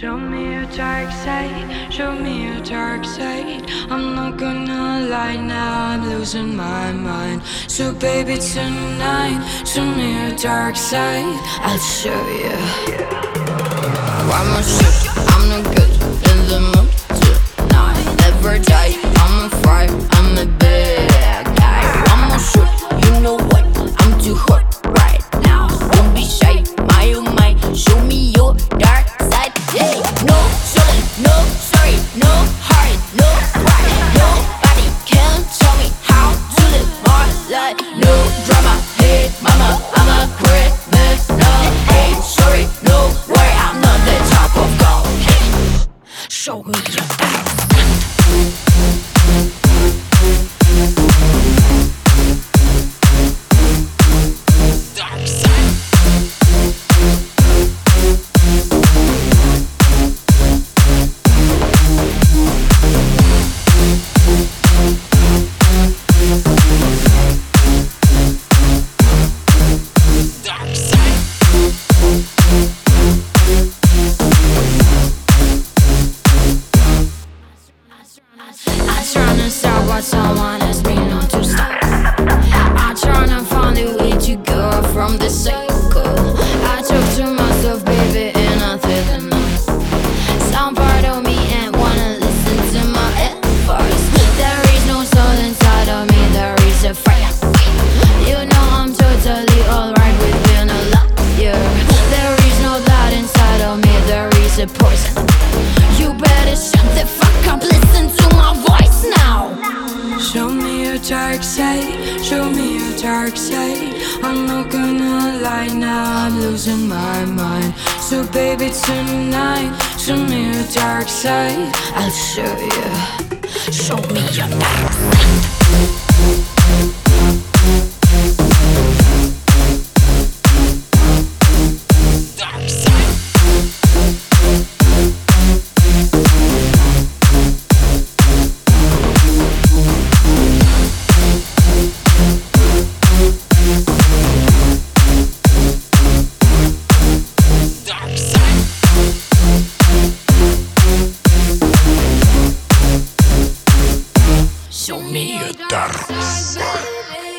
Show me your dark side, show me your dark side. I'm not gonna lie now, I'm losing my mind. So, baby, tonight, show me your dark side. I'll show you. A show me your I tryna stop what someone has been known to stop. I tryna find a way to go from this cycle. I talk to myself, baby, and I feel enough. Some part of me ain't wanna listen to my advice. There is no soul inside of me, there is a fire. You know I'm totally alright. There is no blood inside of me, there is a poison. Show me your dark side. I'm not gonna lie now, I'm losing my mind. So, baby, tonight, show me your dark side. I'll show you. Show me your dark side. Show me your dark side.